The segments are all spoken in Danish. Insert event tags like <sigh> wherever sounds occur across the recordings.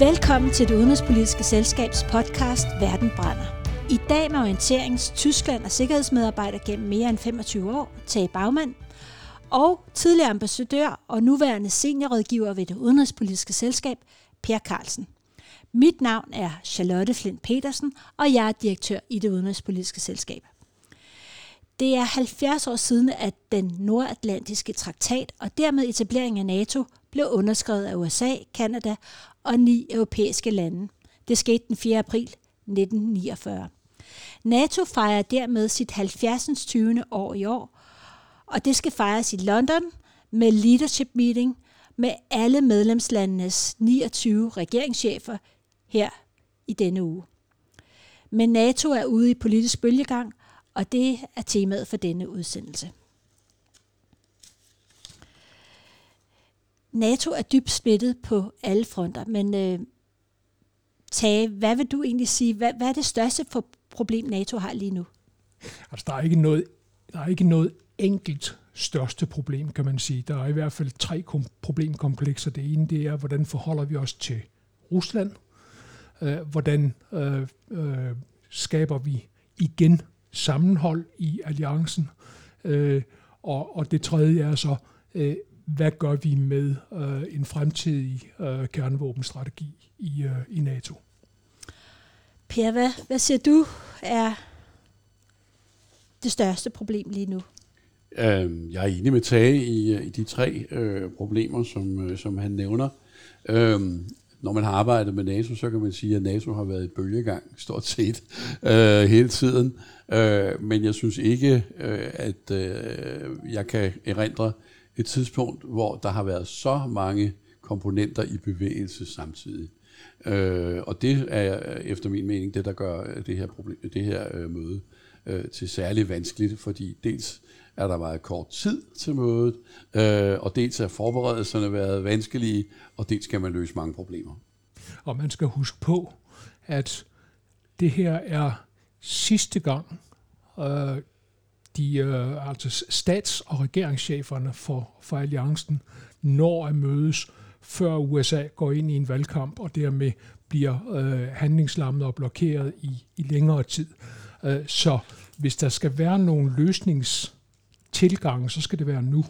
Velkommen til det udenrigspolitiske selskabs podcast Verden brænder. I dag med orienterings Tyskland og sikkerhedsmedarbejder gennem mere end 25 år, Tage Bagmand, og tidligere ambassadør og nuværende seniorrådgiver ved det udenrigspolitiske selskab, Per Carlsen. Mit navn er Charlotte Flint Petersen, og jeg er direktør i det udenrigspolitiske selskab. Det er 70 år siden, at den nordatlantiske traktat og dermed etableringen af NATO blev underskrevet af USA, Kanada og ni europæiske lande. Det skete den 4. april 1949. NATO fejrer dermed sit 70. 20. år i år, og det skal fejres i London med leadership meeting med alle medlemslandenes 29 regeringschefer her i denne uge. Men NATO er ude i politisk bølgegang, og det er temaet for denne udsendelse. NATO er dybt splittet på alle fronter, men øh, Tage, hvad vil du egentlig sige, hvad, hvad er det største for problem, NATO har lige nu? Altså, der er ikke noget, der er ikke noget enkelt største problem, kan man sige. Der er i hvert fald tre problemkomplekser. Det ene det er, hvordan forholder vi os til Rusland? Øh, hvordan øh, øh, skaber vi igen sammenhold i alliancen? Øh, og, og det tredje er så, øh, hvad gør vi med øh, en fremtidig øh, kernevåbenstrategi i, øh, i NATO? Per, hvad, hvad siger du er det største problem lige nu? Øh, jeg er enig med Tage i, øh, i de tre øh, problemer, som, øh, som han nævner. Øh, når man har arbejdet med NATO, så kan man sige, at NATO har været i bølgegang stort set <laughs> øh, hele tiden. Øh, men jeg synes ikke, øh, at øh, jeg kan erindre et tidspunkt, hvor der har været så mange komponenter i bevægelse samtidig. Øh, og det er efter min mening det, der gør det her, problem, det her øh, møde øh, til særlig vanskeligt, fordi dels er der meget kort tid til mødet, øh, og dels er forberedelserne været vanskelige, og dels skal man løse mange problemer. Og man skal huske på, at det her er sidste gang, øh, de øh, altså stats- og regeringscheferne for, for alliancen når at mødes, før USA går ind i en valgkamp og dermed bliver øh, handlingslammet og blokeret i, i længere tid. Øh, så hvis der skal være nogle løsningstilgange, så skal det være nu.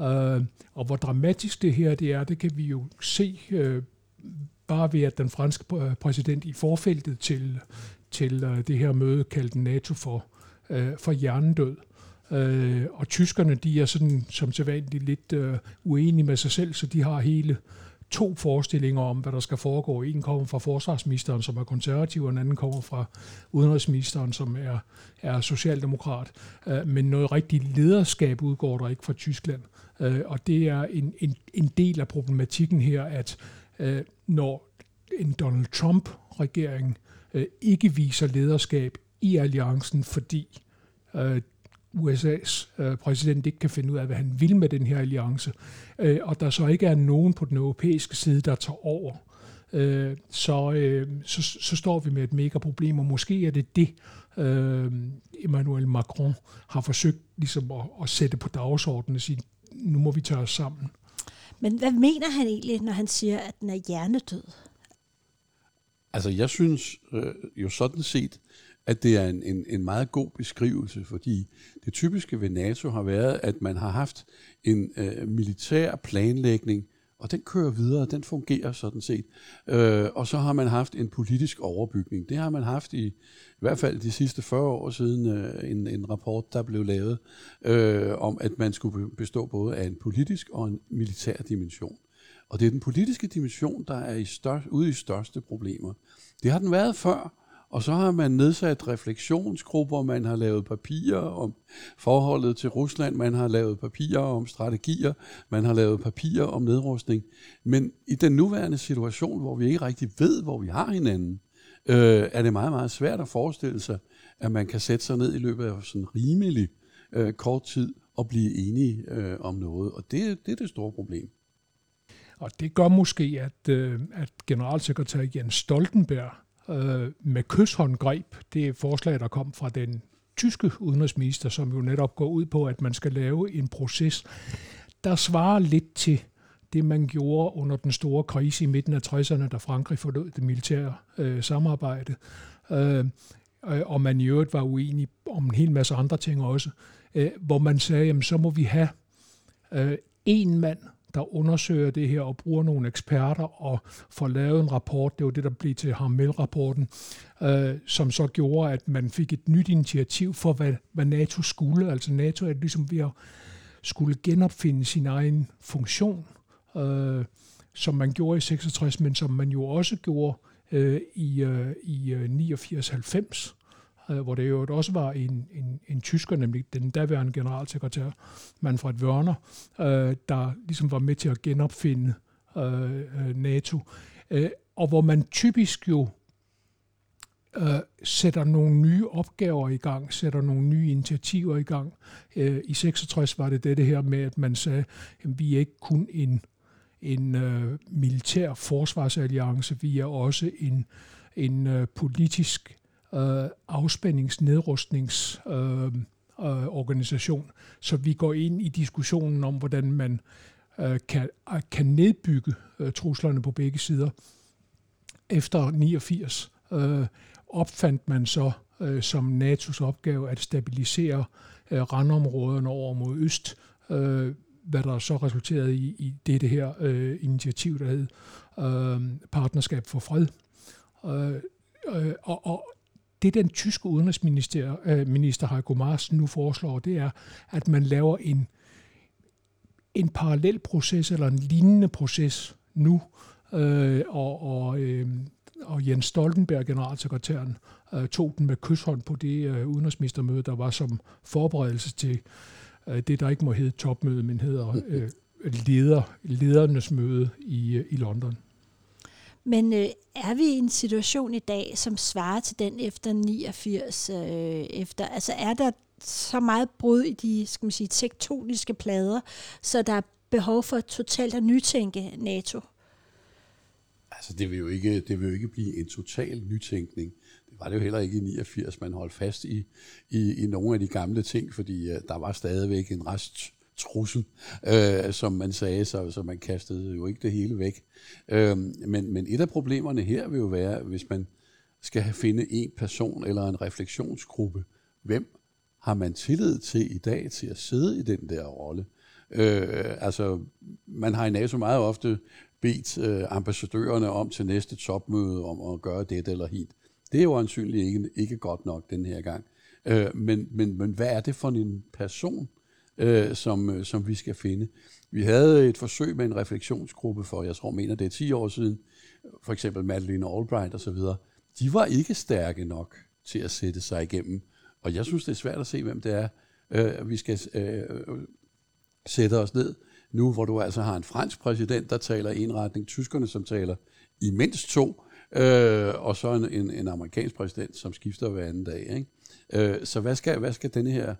Øh, og hvor dramatisk det her det er, det kan vi jo se øh, bare ved, at den franske præsident i forfeltet til, til øh, det her møde kaldte NATO for øh, for hjernedød. Øh, og tyskerne, de er sådan som sædvanligt lidt øh, uenige med sig selv, så de har hele to forestillinger om, hvad der skal foregå. En kommer fra forsvarsministeren, som er konservativ, og en anden kommer fra udenrigsministeren, som er, er socialdemokrat. Øh, men noget rigtigt lederskab udgår der ikke fra Tyskland. Øh, og det er en, en, en del af problematikken her, at øh, når en Donald Trump-regering øh, ikke viser lederskab i alliancen, fordi øh, USA's øh, præsident ikke kan finde ud af, hvad han vil med den her alliance, øh, og der så ikke er nogen på den europæiske side, der tager over, øh, så, øh, så, så står vi med et mega problem, og måske er det det, øh, Emmanuel Macron har forsøgt ligesom at, at sætte på dagsordenen og sige, nu må vi tage os sammen. Men hvad mener han egentlig, når han siger, at den er hjernedød? Altså, jeg synes øh, jo sådan set, at det er en, en, en meget god beskrivelse, fordi det typiske ved NATO har været, at man har haft en øh, militær planlægning, og den kører videre, den fungerer sådan set. Øh, og så har man haft en politisk overbygning. Det har man haft i, i hvert fald de sidste 40 år siden øh, en, en rapport, der blev lavet, øh, om at man skulle bestå både af en politisk og en militær dimension. Og det er den politiske dimension, der er i størst, ude i største problemer. Det har den været før, og så har man nedsat refleksionsgrupper, man har lavet papirer om forholdet til Rusland, man har lavet papirer om strategier, man har lavet papirer om nedrustning. Men i den nuværende situation, hvor vi ikke rigtig ved, hvor vi har hinanden, øh, er det meget, meget svært at forestille sig, at man kan sætte sig ned i løbet af sådan rimelig øh, kort tid og blive enige øh, om noget. Og det, det er det store problem. Og det gør måske, at, øh, at generalsekretær Jens Stoltenberg øh, med kysshåndgreb, det er forslag, der kom fra den tyske udenrigsminister, som jo netop går ud på, at man skal lave en proces, der svarer lidt til det, man gjorde under den store krise i midten af 60'erne, da Frankrig forlod det militære øh, samarbejde, øh, øh, og man i øvrigt var uenig om en hel masse andre ting også, øh, hvor man sagde, jamen så må vi have øh, en mand, der undersøger det her og bruger nogle eksperter og får lavet en rapport. Det var det, der blev til Harmel-rapporten, øh, som så gjorde, at man fik et nyt initiativ for, hvad, hvad NATO skulle. Altså NATO er ligesom ved at skulle genopfinde sin egen funktion, øh, som man gjorde i 66, men som man jo også gjorde øh, i, øh, i 89-90 øh, Øh, hvor det jo også var en, en, en tysker, nemlig den daværende generalsekretær Manfred Wörner, øh, der ligesom var med til at genopfinde øh, øh, NATO, øh, og hvor man typisk jo øh, sætter nogle nye opgaver i gang, sætter nogle nye initiativer i gang. Øh, I 66 var det det her med, at man sagde, at vi er ikke kun en, en øh, militær forsvarsalliance, vi er også en, en øh, politisk øh, afspændingsnedrustningsorganisation, øh, øh, så vi går ind i diskussionen om, hvordan man øh, kan, øh, kan nedbygge øh, truslerne på begge sider. Efter 89 øh, opfandt man så øh, som NATO's opgave at stabilisere øh, randområderne over mod øst, øh, hvad der så resulterede i, i det, her øh, initiativ, der hed øh, Partnerskab for Fred. Øh, øh, og, og det den tyske udenrigsminister øh, minister Heiko Maas nu foreslår, det er, at man laver en, en parallel proces eller en lignende proces nu, øh, og, og, øh, og Jens Stoltenberg, generalsekretæren, øh, tog den med kysshånd på det øh, udenrigsministermøde, der var som forberedelse til øh, det, der ikke må hedde topmøde, men hedder øh, leder, ledernes møde i, øh, i London. Men øh, er vi i en situation i dag, som svarer til den efter 89? Øh, efter, altså er der så meget brud i de skal man sige, tektoniske plader, så der er behov for totalt at nytænke NATO? Altså det vil jo ikke, det vil jo ikke blive en total nytænkning. Det var det jo heller ikke i 89, man holdt fast i, i, i nogle af de gamle ting, fordi uh, der var stadigvæk en rest trussel, øh, som man sagde, så, så man kastede jo ikke det hele væk. Øh, men, men et af problemerne her vil jo være, hvis man skal have finde en person eller en refleksionsgruppe, hvem har man tillid til i dag til at sidde i den der rolle? Øh, altså, man har i NATO meget ofte bedt øh, ambassadørerne om til næste topmøde om at gøre det eller hit. Det er jo ansynligt ikke, ikke godt nok den her gang. Øh, men, men, men hvad er det for en person, øh, som, øh, som vi skal finde. Vi havde et forsøg med en refleksionsgruppe for, jeg tror, mener det er 10 år siden, for eksempel Madeleine Albright og så videre. De var ikke stærke nok til at sætte sig igennem. Og jeg synes, det er svært at se, hvem det er, øh, vi skal øh, sætte os ned nu, hvor du altså har en fransk præsident, der taler en retning, tyskerne, som taler i mindst to, øh, og så en, en, en amerikansk præsident, som skifter hver anden dag. Ikke? Øh, så hvad skal, hvad skal denne her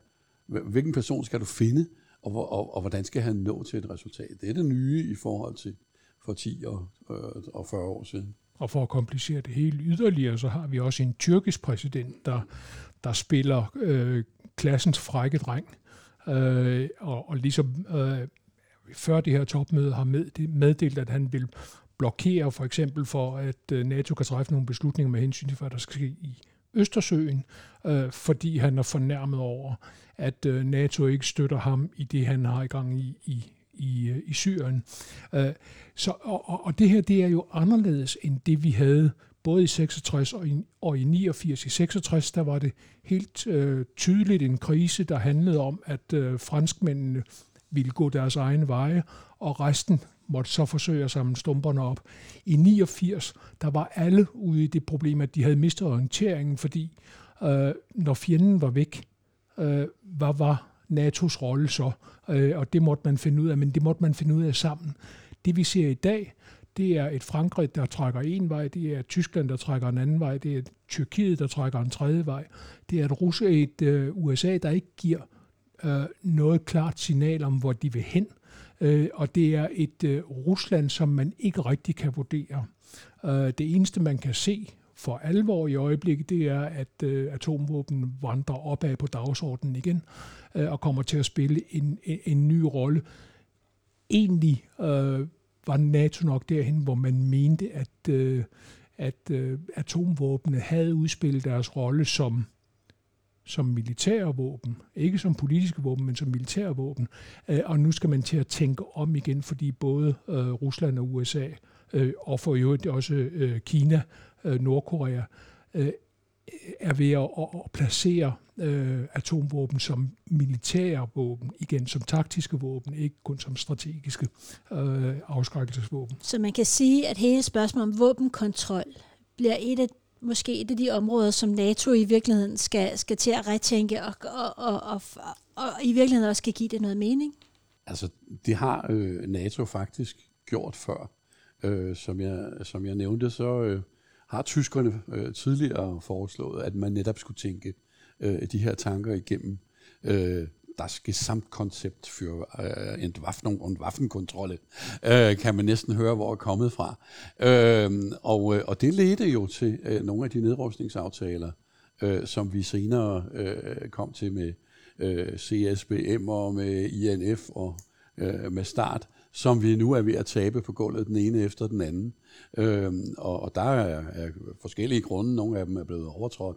hvilken person skal du finde, og, hvor, og, og hvordan skal han nå til et resultat? Det er det nye i forhold til for 10 og, øh, og 40 år siden. Og for at komplicere det hele yderligere, så har vi også en tyrkisk præsident, der, der spiller øh, klassens frække dreng, øh, og, og ligesom øh, før det her topmøde har med, meddelt, at han vil blokere for eksempel for, at øh, NATO kan træffe nogle beslutninger med hensyn til, hvad der skal ske i Østersøen, øh, fordi han er fornærmet over, at øh, NATO ikke støtter ham i det, han har i gang i, i, i, øh, i Syrien. Øh, så, og, og det her det er jo anderledes end det, vi havde både i 66 og i, og i 89. I 66 der var det helt øh, tydeligt en krise, der handlede om, at øh, franskmændene ville gå deres egen veje, og resten måtte så forsøge at samle stumperne op. I 89, der var alle ude i det problem, at de havde mistet orienteringen, fordi øh, når fjenden var væk, øh, hvad var NATO's rolle så? Øh, og det måtte man finde ud af, men det måtte man finde ud af sammen. Det vi ser i dag, det er et Frankrig, der trækker en vej, det er Tyskland, der trækker en anden vej, det er Tyrkiet, der trækker en tredje vej, det er et, Rusland, et øh, USA, der ikke giver øh, noget klart signal om, hvor de vil hen, øh, og det er et øh, Rusland, som man ikke rigtig kan vurdere. Øh, det eneste, man kan se for alvor i øjeblikket, det er, at øh, atomvåben vandrer opad på dagsordenen igen øh, og kommer til at spille en, en, en ny rolle. Egentlig øh, var NATO nok derhen, hvor man mente, at, øh, at øh, atomvåbne havde udspillet deres rolle som som militære våben, ikke som politiske våben, men som militære våben. Øh, og nu skal man til at tænke om igen, fordi både øh, Rusland og USA, øh, og for øvrigt også Kina, Nordkorea, er ved at, at, at placere øh, atomvåben som militære våben, igen som taktiske våben, ikke kun som strategiske øh, afskrækkelsesvåben. Så man kan sige, at hele spørgsmålet om våbenkontrol bliver et af måske et af de områder, som NATO i virkeligheden skal, skal til at retænke, og, og, og, og, og i virkeligheden også skal give det noget mening? Altså, det har øh, NATO faktisk gjort før. Øh, som, jeg, som jeg nævnte, så øh, har tyskerne øh, tidligere foreslået, at man netop skulle tænke øh, de her tanker igennem. Øh, das Gesamtkonzept für äh, øh, Entwaffnung und Waffenkontrolle, äh, øh, kan man næsten høre, hvor er kommet fra. Øh, og, øh, og det ledte jo til øh, nogle af de nedrustningsaftaler, øh, som vi senere øh, kom til med øh, CSBM og med INF og øh, med start, som vi nu er ved at tabe på gulvet den ene efter den anden. Øh, og, og der er, er forskellige grunde. Nogle af dem er blevet overtrådt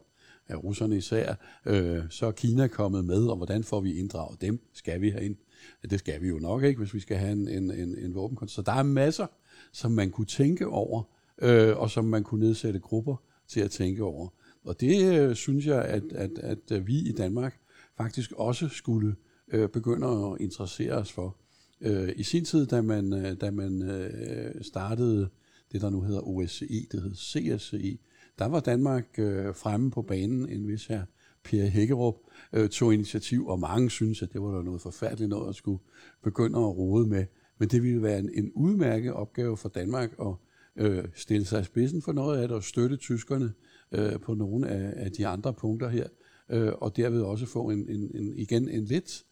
af russerne især, øh, så er Kina kommet med, og hvordan får vi inddraget dem? Skal vi have ind? Det skal vi jo nok ikke, hvis vi skal have en, en, en, en våbenkonst. Så der er masser, som man kunne tænke over, øh, og som man kunne nedsætte grupper til at tænke over. Og det øh, synes jeg, at, at, at øh, vi i Danmark faktisk også skulle øh, begynde at interessere os for. Øh, I sin tid, da man, øh, da man øh, startede det, der nu hedder OSCE, det hed CSCE, der var Danmark øh, fremme på banen, en vis her Per Hækkerup øh, tog initiativ, og mange synes, at det var noget forfærdeligt noget at skulle begynde at rode med. Men det ville være en, en udmærket opgave for Danmark at øh, stille sig i spidsen for noget af det og støtte tyskerne øh, på nogle af, af de andre punkter her, øh, og derved også få en, en, en, igen en lidt,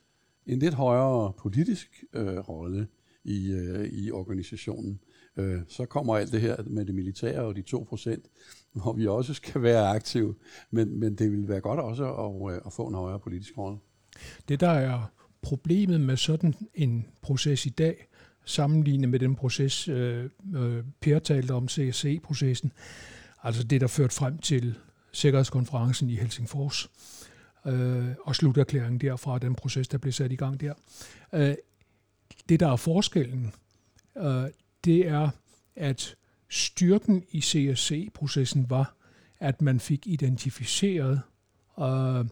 en lidt højere politisk øh, rolle i, øh, i organisationen. Øh, så kommer alt det her med det militære og de 2 procent, hvor vi også skal være aktive. Men, men det vil være godt også at, øh, at få en højere politisk rolle. Det, der er problemet med sådan en proces i dag, sammenlignet med den proces, øh, øh Per talte om, CSC-processen, altså det, der førte frem til Sikkerhedskonferencen i Helsingfors, øh, og sluterklæringen derfra, den proces, der blev sat i gang der. Øh, det, der er forskellen, øh, det er, at styrken i CSC-processen var, at man fik identificeret øh,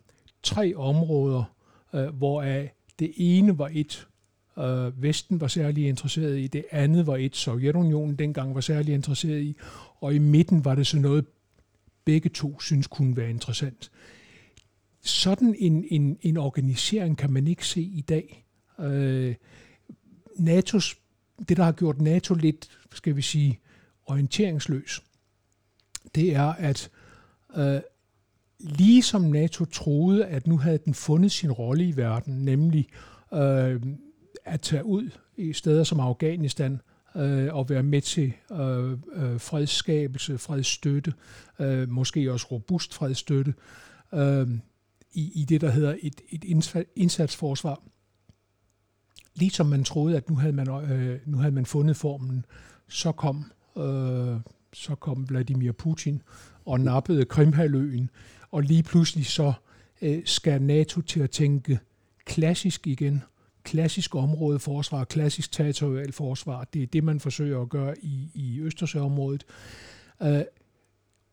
tre områder, øh, hvoraf det ene var et, øh, Vesten var særlig interesseret i, det andet var et, Sovjetunionen dengang var særlig interesseret i, og i midten var det så noget, begge to synes kunne være interessant. Sådan en, en, en organisering kan man ikke se i dag. Øh, NATO's, det, der har gjort NATO lidt, skal vi sige, orienteringsløs, det er, at øh, ligesom NATO troede, at nu havde den fundet sin rolle i verden, nemlig øh, at tage ud i steder som Afghanistan øh, og være med til øh, øh, fredsskabelse, fredsstøtte, øh, måske også robust fredsstøtte, øh, i, i det, der hedder et, et indsatsforsvar. Ligesom man troede, at nu havde man, øh, nu havde man fundet formen, så kom øh, så kom Vladimir Putin og nappede Krimhaløen, og lige pludselig så øh, skal NATO til at tænke klassisk igen. Klassisk områdeforsvar, klassisk territorial forsvar, det er det, man forsøger at gøre i, i Østersøområdet. Øh,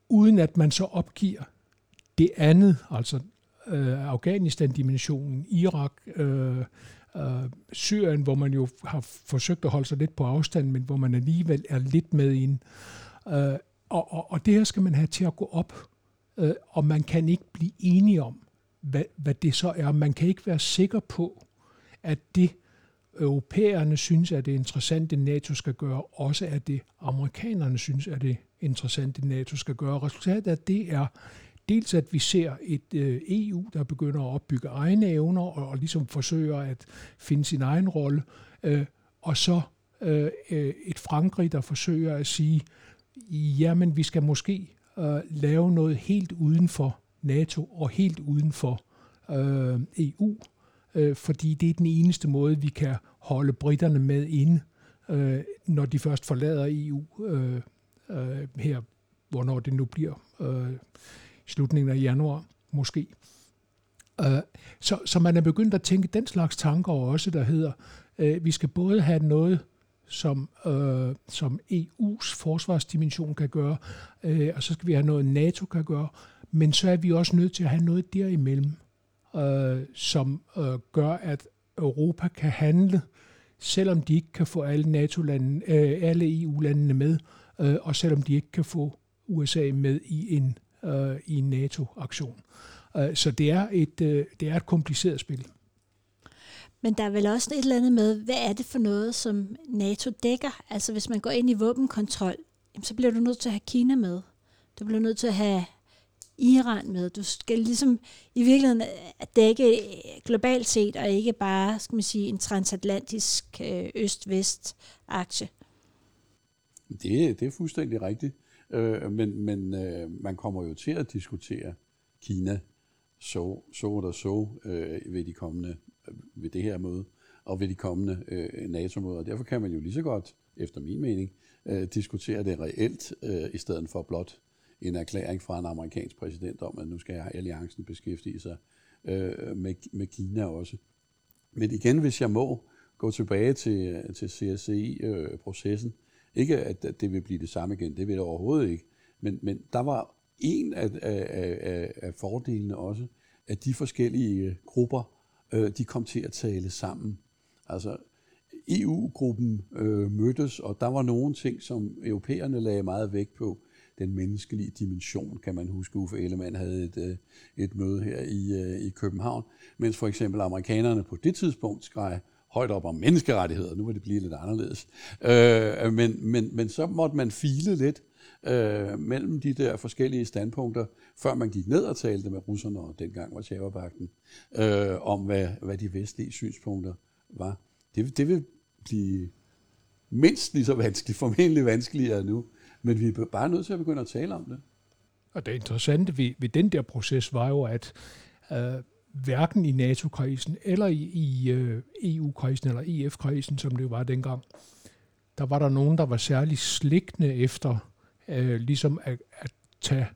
uden at man så opgiver det andet, altså øh, Afghanistan-dimensionen, Irak, øh, øh, Syrien, hvor man jo har forsøgt at holde sig lidt på afstand, men hvor man alligevel er lidt med ind. Øh, og, og, og det her skal man have til at gå op, øh, og man kan ikke blive enige om, hvad, hvad det så er. Man kan ikke være sikker på, at det europæerne synes, at det interessante NATO skal gøre, også at det amerikanerne synes, at det interessante NATO skal gøre. Resultatet af det er Dels at vi ser et øh, EU, der begynder at opbygge egne evner og, og ligesom forsøger at finde sin egen rolle, øh, og så øh, øh et Frankrig, der forsøger at sige, jamen vi skal måske øh, lave noget helt uden for NATO og helt uden for øh, EU, øh, fordi det er den eneste måde, vi kan holde britterne med inde øh, når de først forlader EU øh, øh, her, hvornår det nu bliver, øh, slutningen af januar måske. Øh, så, så man er begyndt at tænke den slags tanker også, der hedder, øh, vi skal både have noget, som, øh, som EU's forsvarsdimension kan gøre, øh, og så skal vi have noget, NATO kan gøre, men så er vi også nødt til at have noget derimellem, øh, som øh, gør, at Europa kan handle, selvom de ikke kan få alle NATO-landene, øh, alle EU-landene med, øh, og selvom de ikke kan få USA med i en, øh, i en NATO-aktion. Øh, så det er, et, øh, det er et kompliceret spil. Men der er vel også et eller andet med, hvad er det for noget, som NATO dækker? Altså hvis man går ind i våbenkontrol, så bliver du nødt til at have Kina med. Du bliver nødt til at have Iran med. Du skal ligesom i virkeligheden dække globalt set, og ikke bare skal man sige, en transatlantisk øh, øst-vest-aktie. Det, det er fuldstændig rigtigt. Øh, men men øh, man kommer jo til at diskutere Kina så, så der så øh, ved de kommende øh, ved det her møde og ved de kommende øh, NATO-møder. Derfor kan man jo lige så godt, efter min mening, øh, diskutere det reelt, øh, i stedet for blot en erklæring fra en amerikansk præsident om, at nu skal alliancen beskæftige sig øh, med, med Kina også. Men igen, hvis jeg må gå tilbage til, til CSCI-processen, øh, ikke at, det vil blive det samme igen, det vil det overhovedet ikke, men, men der var en af, af, af, af fordelene også, at de forskellige øh, grupper, øh, de kom til at tale sammen. Altså, EU-gruppen øh, mødtes, og der var nogle ting, som europæerne lagde meget vægt på. Den menneskelige dimension, kan man huske. Uffe Ellemann havde et, øh, et møde her i, øh, i København, mens for eksempel amerikanerne på det tidspunkt skreg højt op om menneskerettigheder. Nu vil det blive lidt anderledes. Øh, men, men, men så måtte man file lidt øh, mellem de der forskellige standpunkter, før man gik ned og talte med russerne, og dengang var Tjæverpagten, øh, om hvad, hvad de vestlige synspunkter var. Det, det vil blive mindst lige så vanskeligt, formentlig vanskeligere nu, men vi er bare nødt til at begynde at tale om det. Og det interessante ved, ved den der proces var jo, at øh, hverken i NATO-krisen eller i, i øh, EU-krisen eller EF-krisen, som det var dengang, der var der nogen, der var særlig slikkende efter øh, ligesom at, at tage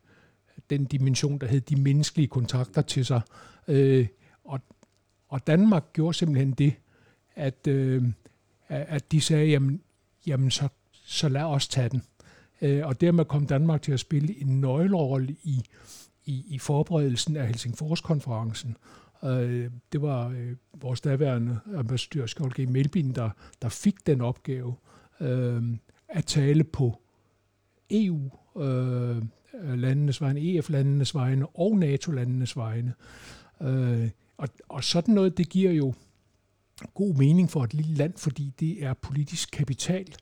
den dimension, der hed de menneskelige kontakter til sig. Øh, og, og Danmark gjorde simpelthen det, at, øh, at de sagde, jamen, jamen så, så lad os tage den. Øh, og dermed kom Danmark til at spille en nøglerolle i, i, i forberedelsen af Helsingforskonferencen. Øh, det var øh, vores daværende ambassadør Skjold G. Melbin, der, der fik den opgave øh, at tale på EU-landenes øh, vegne, EF-landenes vegne og NATO-landenes vegne. Øh, og, og sådan noget, det giver jo god mening for et lille land, fordi det er politisk kapital.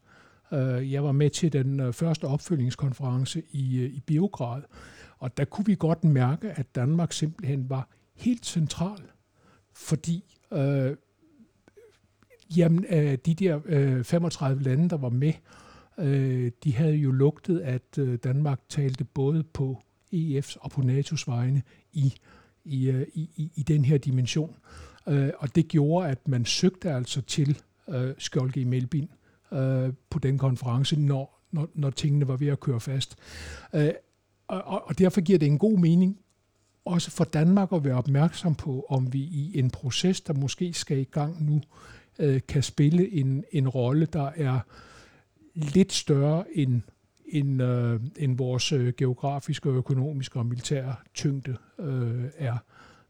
Øh, jeg var med til den øh, første opfølgningskonference i, øh, i Biograd, og der kunne vi godt mærke, at Danmark simpelthen var helt central, fordi øh, jamen, øh, de der øh, 35 lande, der var med, øh, de havde jo lugtet, at øh, Danmark talte både på EF's og på NATO's vegne i, i, øh, i, i den her dimension. Øh, og det gjorde, at man søgte altså til øh, Skjold G. Melbin øh, Øh, på den konference, når, når, når tingene var ved at køre fast. Øh, og, og derfor giver det en god mening, også for Danmark at være opmærksom på, om vi i en proces, der måske skal i gang nu, øh, kan spille en, en rolle, der er lidt større end, end, øh, end vores øh, geografiske, økonomiske og militære tyngde øh, er.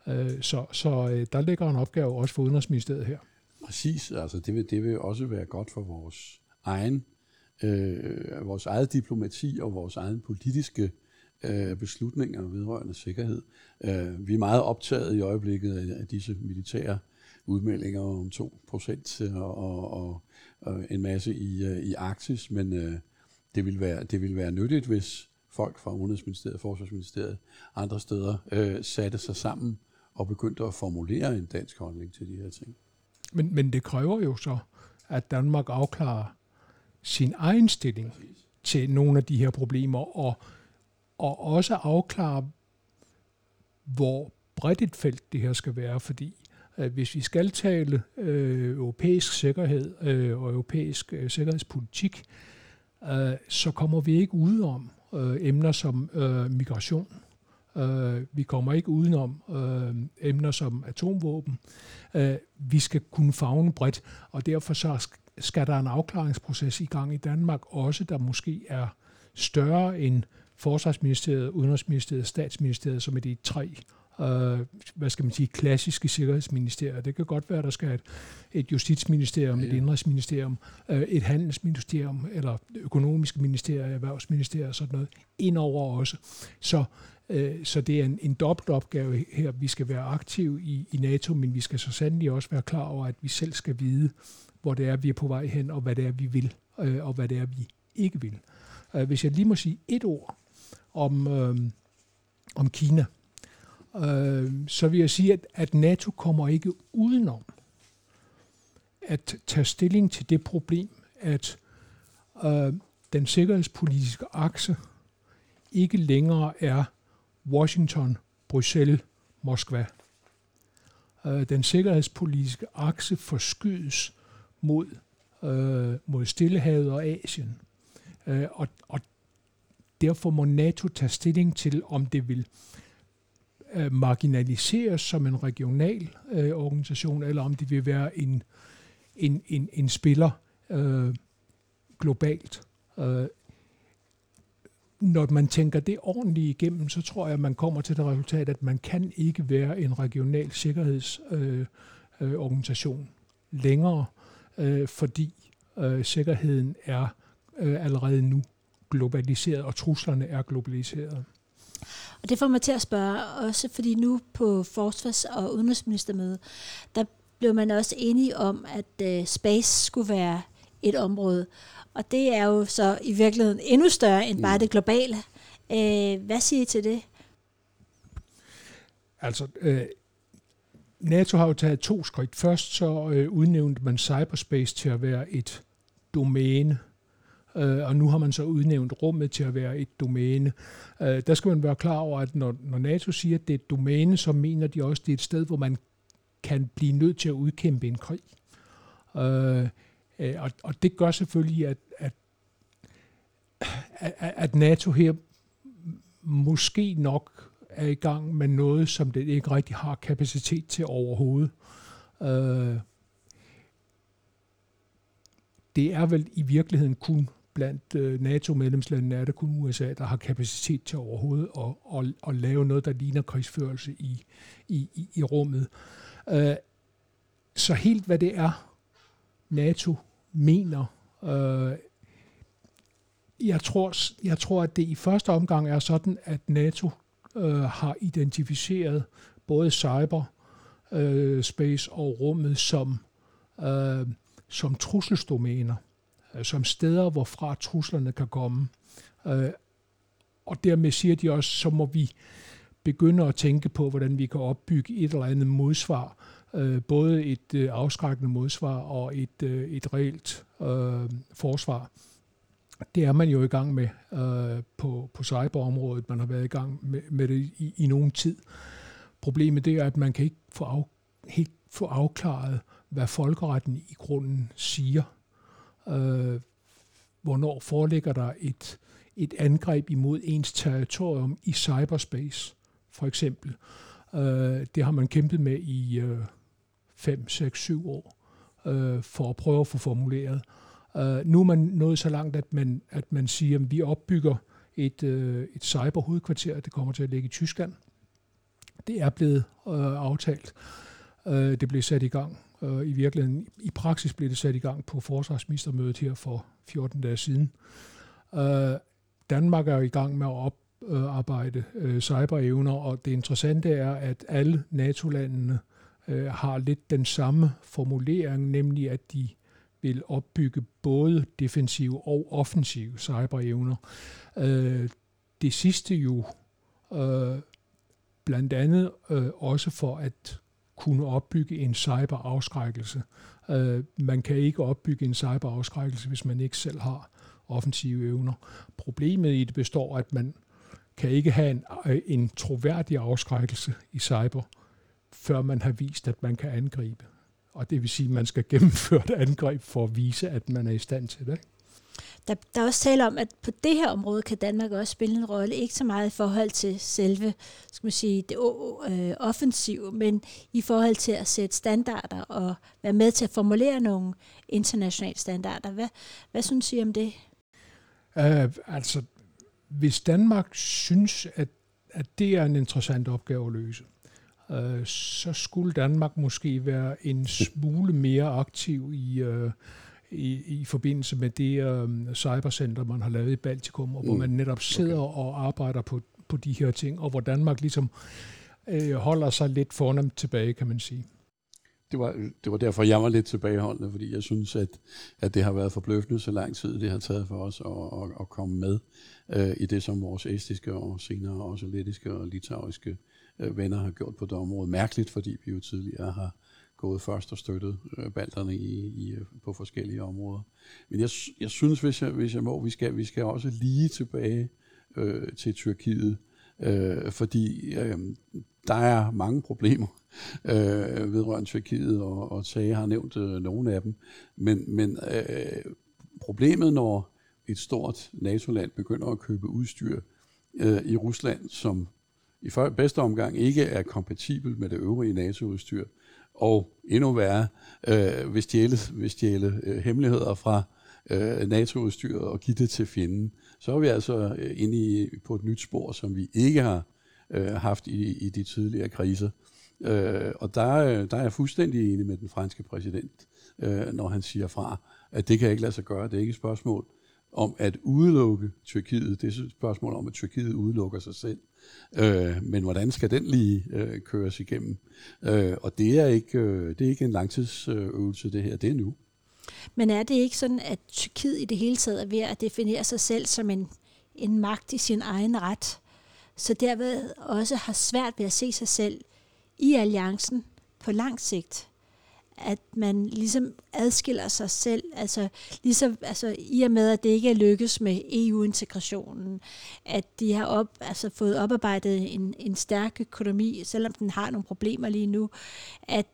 Øh, så så øh, der ligger en opgave også for Udenrigsministeriet her. Præcis, altså det vil, det vil også være godt for vores egen, øh, vores eget diplomati og vores egen politiske øh, beslutninger vedrørende sikkerhed. Øh, vi er meget optaget i øjeblikket af, af disse militære udmeldinger om 2% og, øh, og, og, og en masse i, øh, i Arktis, men øh, det, vil være, det vil være nyttigt, hvis folk fra Udenrigsministeriet, Forsvarsministeriet andre steder øh, satte sig sammen og begyndte at formulere en dansk holdning til de her ting. Men, men det kræver jo så, at Danmark afklarer sin egen stilling Præcis. til nogle af de her problemer, og, og også afklare, hvor bredt et felt det her skal være, fordi at hvis vi skal tale øh, europæisk sikkerhed øh, og europæisk øh, sikkerhedspolitik, øh, så kommer vi ikke udenom øh, emner som øh, migration. Øh, vi kommer ikke udenom øh, emner som atomvåben. Øh, vi skal kunne fagne bredt, og derfor så skal der en afklaringsproces i gang i Danmark også, der måske er større end Forsvarsministeriet, Udenrigsministeriet, Statsministeriet, som er de tre øh, hvad skal man sige, klassiske sikkerhedsministerier. Det kan godt være, at der skal et, et justitsministerium, et indrigsministerium, øh, et handelsministerium, eller økonomiske ministerier, erhvervsministerier og sådan noget, indover også. Så, Øh, så det er en, en dobbelt opgave her. Vi skal være aktive i, i NATO, men vi skal så sandelig også være klar over, at vi selv skal vide, hvor det er, vi er på vej hen, og hvad det er, vi vil, øh, og hvad det er, vi ikke vil. Øh, hvis jeg lige må sige et ord om, øh, om Kina, øh, så vil jeg sige, at, at NATO kommer ikke udenom at tage stilling til det problem, at øh, den sikkerhedspolitiske akse ikke længere er Washington, Bruxelles, Moskva. Øh, den sikkerhedspolitiske akse forskydes mod, øh, mod Stillehavet og Asien. Øh, og, og derfor må NATO tage stilling til, om det vil øh, marginaliseres som en regional øh, organisation, eller om det vil være en, en, en, en spiller øh, globalt. Øh, når man tænker det ordentligt igennem, så tror jeg, at man kommer til det resultat, at man kan ikke være en regional sikkerhedsorganisation øh, øh, længere, øh, fordi øh, sikkerheden er øh, allerede nu globaliseret, og truslerne er globaliseret. Og det får mig til at spørge også, fordi nu på forsvars- og udenrigsministermødet, der blev man også enige om, at øh, space skulle være et område. Og det er jo så i virkeligheden endnu større end bare mm. det globale. Uh, hvad siger I til det? Altså, uh, NATO har jo taget to skridt. Først så uh, udnævnte man cyberspace til at være et domæne, øh, og nu har man så udnævnt rummet til at være et domæne. Øh, der skal man være klar over, at når, når NATO siger, at det er et domæne, så mener de også, at det er et sted, hvor man kan blive nødt til at udkæmpe en krig. Øh, øh og, og det gør selvfølgelig, at, at, at NATO her måske nok er i gang med noget, som det ikke rigtig har kapacitet til overhovedet. Øh, det er vel i virkeligheden kun blandt øh, NATO-medlemslandene er det kun USA, der har kapacitet til overhovedet at, at, at lave noget, der ligner krigsførelse i, i, i, i rummet. Øh, så helt hvad det er, NATO mener, øh, jeg, tror, jeg tror, at det i første omgang er sådan, at NATO øh, har identificeret både cyber, øh, space og rummet som, øh, som trusselsdomæner øh, som steder, hvorfra truslerne kan komme. Øh, og dermed siger de også, så må vi begynde at tænke på, hvordan vi kan opbygge et eller andet modsvar, øh, både et øh, afskrækkende modsvar og et, øh, et reelt øh, forsvar. Det er man jo i gang med øh, på, på cyberområdet. Man har været i gang med, med det i, i nogen tid. Problemet det er, at man kan ikke få af, helt få afklaret, hvad folkeretten i grunden siger øh, hvornår foreligger der et, et angreb imod ens territorium i cyberspace, for eksempel. Øh, det har man kæmpet med i øh, 5, 6, 7 år, øh, for at prøve at få formuleret. Øh, nu er man nået så langt, at man, at man siger, at vi opbygger et, øh, et cyberhovedkvarter, det kommer til at ligge i Tyskland. Det er blevet øh, aftalt. Øh, det blev sat i gang Øh, I virkeligheden, i praksis blev det sat i gang på forsvarsministermødet her for 14 dage siden. Øh, Danmark er i gang med at oparbejde øh, cyberevner, og det interessante er, at alle NATO-landene øh, Øh, har lidt den samme formulering, nemlig at de vil opbygge både defensive og offensive cyberevner. Øh, det sidste jo øh, blandt andet øh, også for at kunne opbygge en cyberafskrækkelse. Øh, man kan ikke opbygge en cyberafskrækkelse, hvis man ikke selv har offensive evner. Problemet i det består, at man kan ikke have en, øh, en troværdig afskrækkelse i cyber, før man har vist, at man kan angribe. Og det vil sige, at man skal gennemføre et angreb for at vise, at man er i stand til det. Der, der er også tale om, at på det her område kan Danmark også spille en rolle, ikke så meget i forhold til selve skal man sige, det øh, offensive, men i forhold til at sætte standarder og være med til at formulere nogle internationale standarder. Hvad, hvad synes I om det? Uh, altså, hvis Danmark synes, at, at det er en interessant opgave at løse, uh, så skulle Danmark måske være en smule mere aktiv i, uh, i, i forbindelse med det uh, cybercenter, man har lavet i Baltikum, og hvor mm. man netop sidder okay. og arbejder på, på de her ting, og hvor Danmark ligesom uh, holder sig lidt fornemt tilbage, kan man sige det var, det var derfor, jeg var lidt tilbageholdende, fordi jeg synes, at, at det har været forbløffende så lang tid, det har taget for os at, at, at komme med øh, i det, som vores estiske og senere også lettiske og litauiske øh, venner har gjort på det område. Mærkeligt, fordi vi jo tidligere har gået først og støttet øh, balterne i, i, øh, på forskellige områder. Men jeg, jeg synes, hvis jeg, hvis jeg må, vi skal, vi skal også lige tilbage øh, til Tyrkiet, øh, fordi øh, der er mange problemer øh, vedrørende Tyrkiet, og, og Tage har nævnt øh, nogle af dem. Men, men øh, problemet, når et stort NATO-land begynder at købe udstyr øh, i Rusland, som i bedste omgang ikke er kompatibel med det øvrige NATO-udstyr, og endnu værre, øh, hvis stjæle, hvis stjæle øh, hemmeligheder fra øh, NATO-udstyret og give det til fjenden, så er vi altså øh, inde i, på et nyt spor, som vi ikke har øh, haft i, i de tidligere kriser. Øh, og der, øh, der er jeg fuldstændig enig med den franske præsident, øh, når han siger fra, at det kan ikke lade sig gøre. Det er ikke et spørgsmål om at udelukke Tyrkiet. Det er et spørgsmål om, at Tyrkiet udelukker sig selv. Øh, men hvordan skal den lige øh, køres igennem? Øh, og det er, ikke, øh, det er ikke en langtidsøvelse, det her. Det er nu. Men er det ikke sådan, at Tyrkiet i det hele taget er ved at definere sig selv som en, en magt i sin egen ret? Så derved også har svært ved at se sig selv i alliancen på lang sigt. At man ligesom adskiller sig selv, altså, ligesom, altså i og med, at det ikke er lykkes med EU-integrationen, at de har op, altså, fået oparbejdet en, en stærk økonomi, selvom den har nogle problemer lige nu, at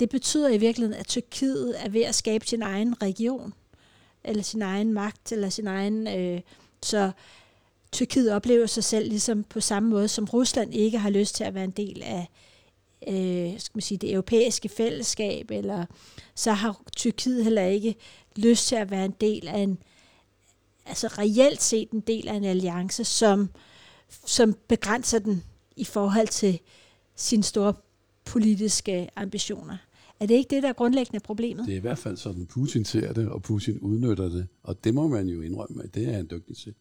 det betyder i virkeligheden, at Tyrkiet er ved at skabe sin egen region, eller sin egen magt, eller sin egen... Øh, så Tyrkiet oplever sig selv ligesom på samme måde, som Rusland ikke har lyst til at være en del af øh, skal man sige, det europæiske fællesskab, eller så har Tyrkiet heller ikke lyst til at være en del af en, altså reelt set en del af en alliance, som, som begrænser den i forhold til sine store politiske ambitioner. Er det ikke det, der er grundlæggende problemet? Det er i hvert fald sådan, Putin ser det, og Putin udnytter det. Og det må man jo indrømme, at det er en dygtig til.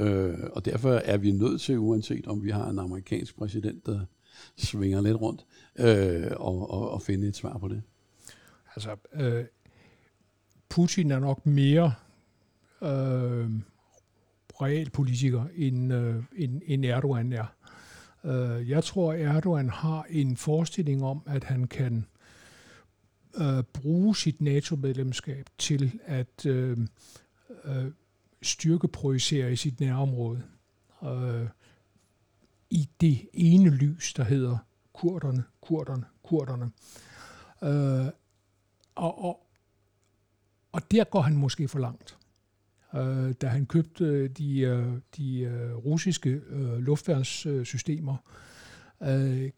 Øh, og derfor er vi nødt til, uanset om vi har en amerikansk præsident, der svinger lidt rundt, øh, og, og, og finde et svar på det. Altså, øh, Putin er nok mere øh, realpolitiker, end, øh, end, end Erdogan er. Øh, jeg tror, Erdogan har en forestilling om, at han kan øh, bruge sit NATO-medlemskab til at øh, øh, styrkeprojicere i sit nærområde. Øh, I det ene lys, der hedder kurderne, kurderne, kurderne. Øh, og, og, og der går han måske for langt. Øh, da han købte øh, de, øh, de øh, russiske øh, luftværnssystemer, øh,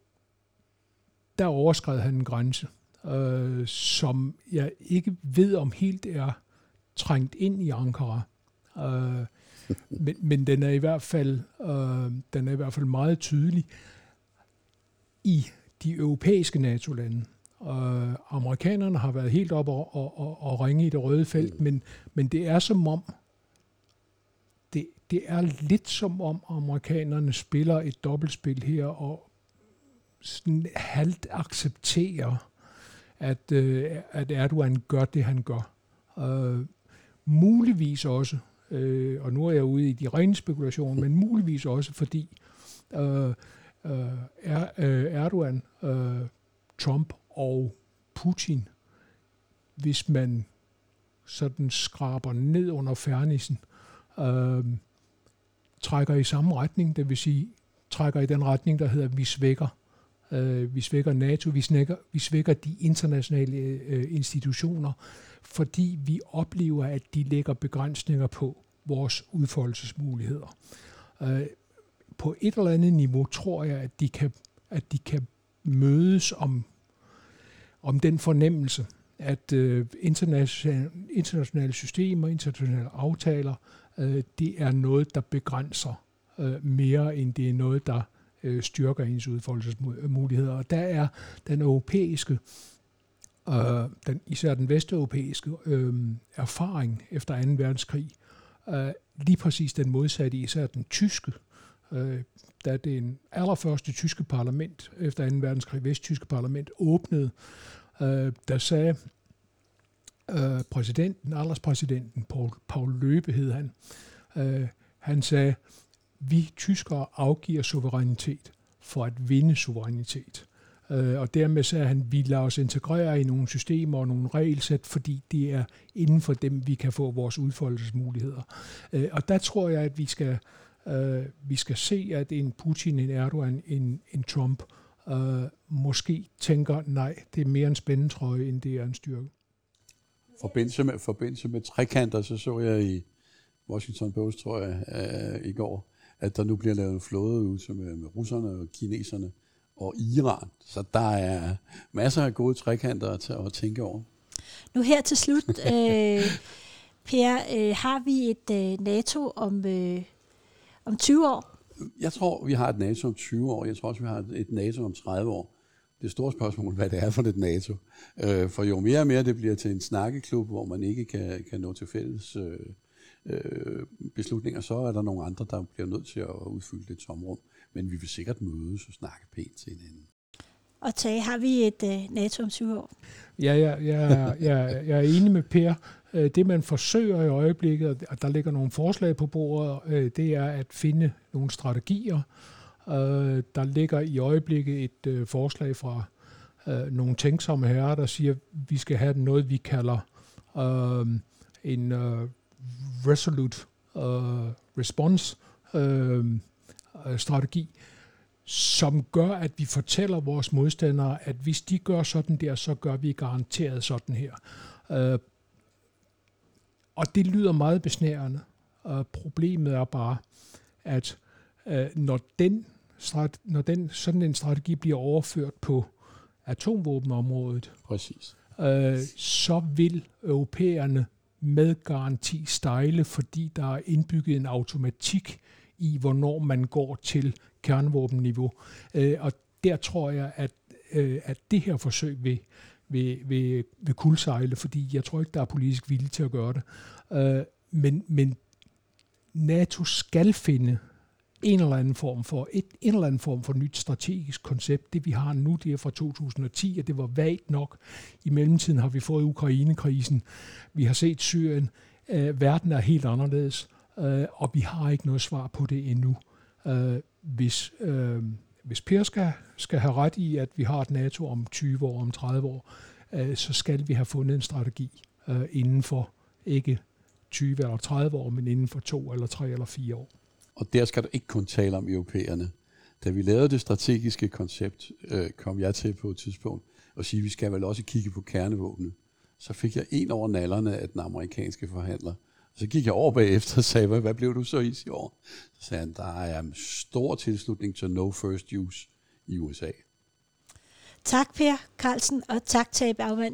der overskred han en grænse, øh, som jeg ikke ved om helt er trængt ind i Ankara. Øh, men, men den er i hvert fald øh, den er i hvert fald meget tydelig i de europæiske NATO-lande. Øh, amerikanerne har været helt op og, og, og, og ringe i det røde felt, mm. men, men det er som om det, det er lidt som om amerikanerne spiller et dobbeltspil her og sådan halvt accepterer, at, øh, at Erdogan gør det, han gør. Øh, muligvis også øh, og nu er jeg ude i de rene spekulationer, men muligvis også fordi øh, øh, er, øh, Erdogan, øh, Trump og Putin, hvis man sådan skraber ned under fernissen, øh, trækker i samme retning, det vil sige trækker i den retning, der hedder, vi svækker øh, vi svækker NATO, vi, svækker, vi svækker de internationale øh, institutioner, fordi vi oplever, at de lægger begrænsninger på vores udfoldelsesmuligheder. Øh, på et eller andet niveau tror jeg, at de kan, at de kan mødes om, om den fornemmelse, at øh, internationale, internationale systemer, internationale aftaler, øh, det er noget, der begrænser øh, mere, end det er noget, der øh, styrker ens udfoldelsesmuligheder. Og der er den europæiske, øh, den, især den vesteuropæiske øh, erfaring efter 2. verdenskrig, øh, lige præcis den modsatte, især den tyske, øh, da det en allerførste tyske parlament efter 2. verdenskrig, vesttyske parlament, åbnede, øh, der sagde øh, præsidenten, alderspræsidenten, Paul, Paul Løbe hed han, øh, han sagde, vi tyskere afgiver suverænitet for at vinde suverænitet. Øh, og dermed sagde han, at vi lader os integrere i nogle systemer og nogle regelsæt, fordi det er inden for dem, vi kan få vores udfoldelsesmuligheder. Øh, og der tror jeg, at vi skal, øh, vi skal se, at en Putin, en Erdogan, en, en Trump øh, måske tænker, nej, det er mere en spændetrøje, end det er en styrke. Forbindelse med, forbindelse med trekanter, så så jeg i Washington Post, tror jeg, øh, i går, at der nu bliver lavet en flådeøvelse med, med russerne og kineserne og Iran. Så der er masser af gode trekanter at, at tænke over. Nu her til slut, <laughs> øh, Per, øh, har vi et øh, NATO om, øh, om 20 år? Jeg tror, vi har et NATO om 20 år. Jeg tror også, vi har et NATO om 30 år. Det store spørgsmål, hvad det er for et NATO. Øh, for jo mere og mere det bliver til en snakkeklub, hvor man ikke kan, kan nå til fælles øh, øh, beslutninger, så er der nogle andre, der bliver nødt til at udfylde det tomrum. Men vi vil sikkert mødes og snakke pænt til hinanden. Og Tage, har vi et uh, NATO om 20 år? Ja, ja, ja, ja, jeg er enig med Per. Øh, det, man forsøger i øjeblikket, og der ligger nogle forslag på bordet, øh, det er at finde nogle strategier. Øh, der ligger i øjeblikket et øh, forslag fra øh, nogle tænksomme herrer, der siger, at vi skal have noget, vi kalder en resolute response strategi, som gør, at vi fortæller vores modstandere, at hvis de gør sådan der, så gør vi garanteret sådan her. Øh, og det lyder meget besnærende. Og problemet er bare, at øh, når, den, når den, sådan en strategi bliver overført på atomvåbenområdet, Præcis. Øh, så vil europæerne med garanti stejle, fordi der er indbygget en automatik i, hvornår man går til kernevåbenniveau. Øh, og der tror jeg, at, øh, at det her forsøg vil, vil, vil, vil kuldsejle, fordi jeg tror ikke, der er politisk vilje til at gøre det. Øh, men, men NATO skal finde en eller anden form for et, en eller anden form for nyt strategisk koncept. Det vi har nu, det er fra 2010, og det var vagt nok. I mellemtiden har vi fået Ukrainekrisen. Vi har set Syrien. Øh, verden er helt anderledes, øh, og vi har ikke noget svar på det endnu. Øh, hvis, øh, hvis Per skal, skal have ret i, at vi har et NATO om 20 år, om 30 år, øh, så skal vi have fundet en strategi øh, inden for ikke 20 eller 30 år, men inden for to eller tre eller fire år. Og der skal du ikke kun tale om europæerne. Da vi lavede det strategiske koncept, øh, kom jeg til på et tidspunkt og sige, at vi skal vel også kigge på kernevåbne. Så fik jeg en over nallerne af den amerikanske forhandler, så gik jeg over bagefter og sagde, hvad, hvad blev du så i i år? Så sagde han, der er en stor tilslutning til no first use i USA. Tak Per Carlsen, og tak til Bagmand